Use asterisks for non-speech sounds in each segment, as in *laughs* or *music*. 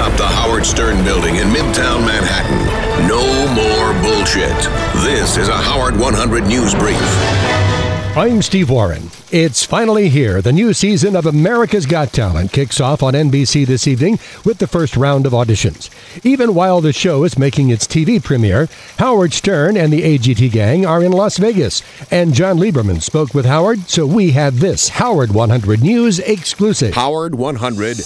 atop the Howard Stern building in Midtown Manhattan. No more bullshit. This is a Howard 100 News Brief. I'm Steve Warren. It's finally here. The new season of America's Got Talent kicks off on NBC this evening with the first round of auditions. Even while the show is making its TV premiere, Howard Stern and the AGT gang are in Las Vegas, and Jon Leiberman spoke with Howard, so we have this Howard 100 News exclusive. Howard 100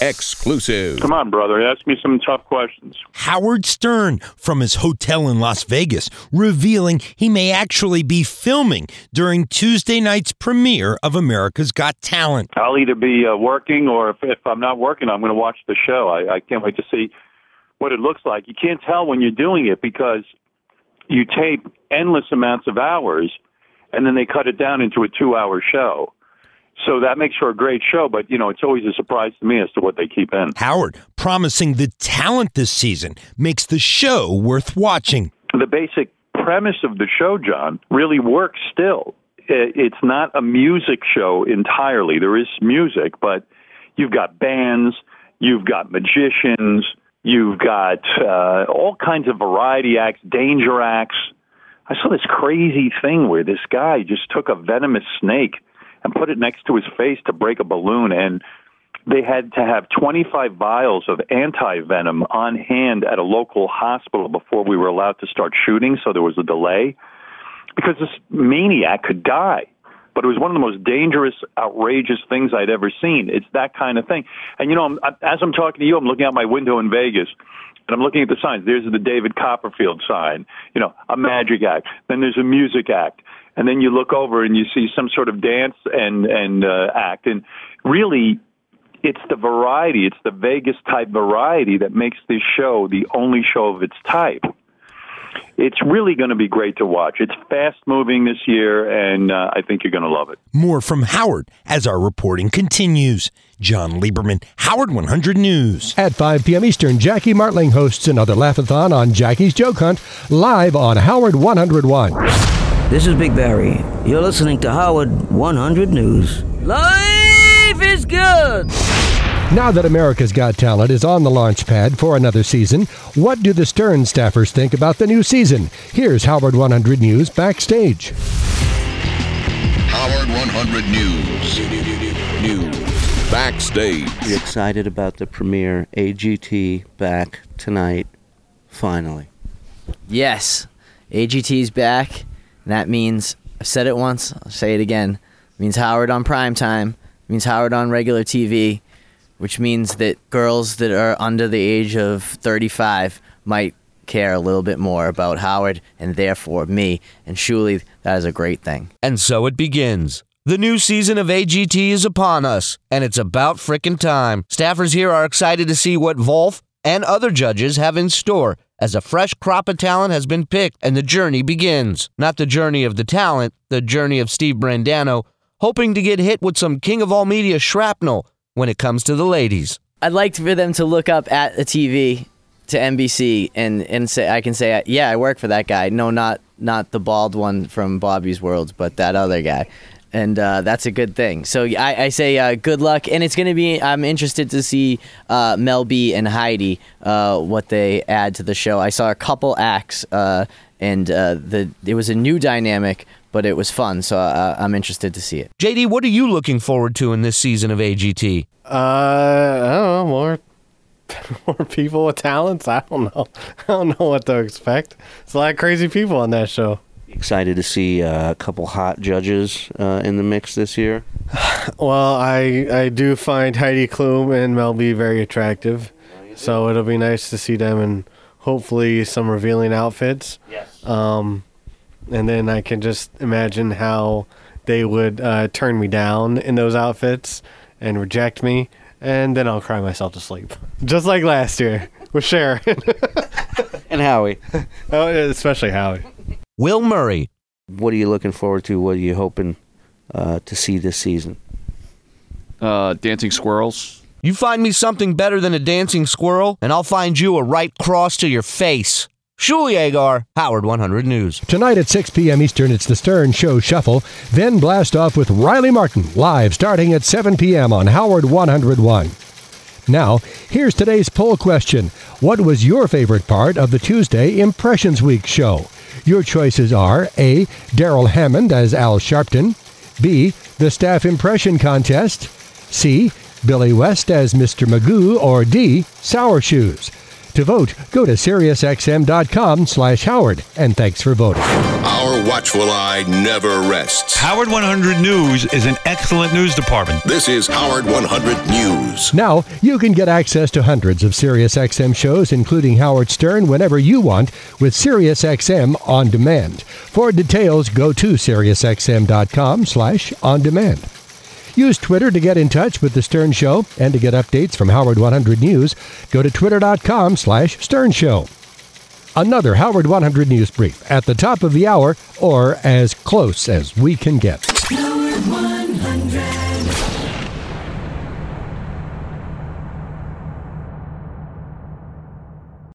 exclusive. Come on, brother. Ask me some tough questions. Howard Stern from his hotel in Las Vegas, revealing he may actually be filming during Tuesday night's premiere of America's Got Talent. I'll either be uh, working or if, if I'm not working, I'm going to watch the show. I, I can't wait to see what it looks like. You can't tell when you're doing it because you tape endless amounts of hours and then they cut it down into a two hour show. So that makes for a great show, but you know, it's always a surprise to me as to what they keep in. Howard promising the talent this season makes the show worth watching. The basic premise of the show, John, really works still. It's not a music show entirely. There is music, but you've got bands, you've got magicians, you've got uh, all kinds of variety acts, danger acts. I saw this crazy thing where this guy just took a venomous snake and put it next to his face to break a balloon and they had to have 25 vials of anti-venom on hand at a local hospital before we were allowed to start shooting so there was a delay because this maniac could die but it was one of the most dangerous outrageous things I'd ever seen it's that kind of thing and you know I'm, as I'm talking to you I'm looking out my window in Vegas and I'm looking at the signs. There's the David Copperfield sign, you know, a magic act. Then there's a music act, and then you look over and you see some sort of dance and and uh, act. And really, it's the variety, it's the Vegas type variety that makes this show the only show of its type. It's really going to be great to watch. It's fast moving this year, and uh, I think you're going to love it. More from Howard as our reporting continues. Jon Leiberman, Howard 100 News. At 5 p.m. Eastern, Jackie Martling hosts another laughathon on Jackie's Joke Hunt live on Howard 101. This is Big Barry. You're listening to Howard 100 News. Life is good! Now that America's Got Talent is on the launch pad for another season, what do the Stern staffers think about the new season? Here's Howard 100 News backstage. Howard 100 News. News. Backstage. You excited about the premiere AGT back tonight, finally. Yes, AGT's back. And that means I've said it once. I'll say it again. It means Howard on prime time. It means Howard on regular TV, which means that girls that are under the age of 35 might care a little bit more about Howard and therefore me. And surely that is a great thing. And so it begins. The new season of AGT is upon us, and it's about frickin' time. Staffers here are excited to see what Wolf and other judges have in store as a fresh crop of talent has been picked and the journey begins. Not the journey of the talent, the journey of Steve Brandano, hoping to get hit with some king of all media shrapnel when it comes to the ladies. I'd like for them to look up at the TV to NBC and, and say I can say yeah I work for that guy. No, not not the bald one from Bobby's World, but that other guy. And uh, that's a good thing. So I, I say uh, good luck, and it's going to be. I'm interested to see uh, Mel B and Heidi uh, what they add to the show. I saw a couple acts, uh, and uh, the it was a new dynamic, but it was fun. So uh, I'm interested to see it. JD, what are you looking forward to in this season of AGT? Uh, I don't know more. *laughs* More people with talents. I don't know. *laughs* I don't know what to expect. It's a lot of crazy people on that show. Excited to see uh, a couple hot judges uh, in the mix this year. *sighs* Well, I I do find Heidi Klum and Mel B very attractive, so it'll be nice to see them and hopefully some revealing outfits. Yes. Um, and then I can just imagine how they would uh, turn me down in those outfits and reject me, and then I'll cry myself to sleep, *laughs* just like last year with Sharon, *laughs* And Howie, oh, especially Howie. Will Murray, what are you looking forward to? What are you hoping uh, to see this season? Uh, dancing squirrels. you find me something better than a dancing squirrel, and I'll find you a right cross to your face. Shuli Egar, Howard 100 News. Tonight at 6 p.m. Eastern, it's the Stern Show Shuffle. Then blast off with Riley Martin, live starting at 7 p.m. on Howard 101. Now, here's today's poll question. What was your favorite part of the Tuesday Impressions Week show? Your choices are A. Darrell Hammond as Al Sharpton, B. The Staff Impression Contest, C. Billy West as Mr. Magoo, or D. Sour Shoes. To vote, go to SiriusXM.com slash Howard, and thanks for voting. Our watchful eye never rests. Howard 100 News is an excellent news department. This is Howard 100 News. Now, you can get access to hundreds of SiriusXM shows, including Howard Stern, whenever you want with SiriusXM On Demand. For details, go to SiriusXM.com slash On Demand. Use Twitter to get in touch with The Stern Show and to get updates from Howard 100 News. Go to twitter.com slash Stern Show. Another Howard 100 News brief at the top of the hour or as close as we can get. Howard 100.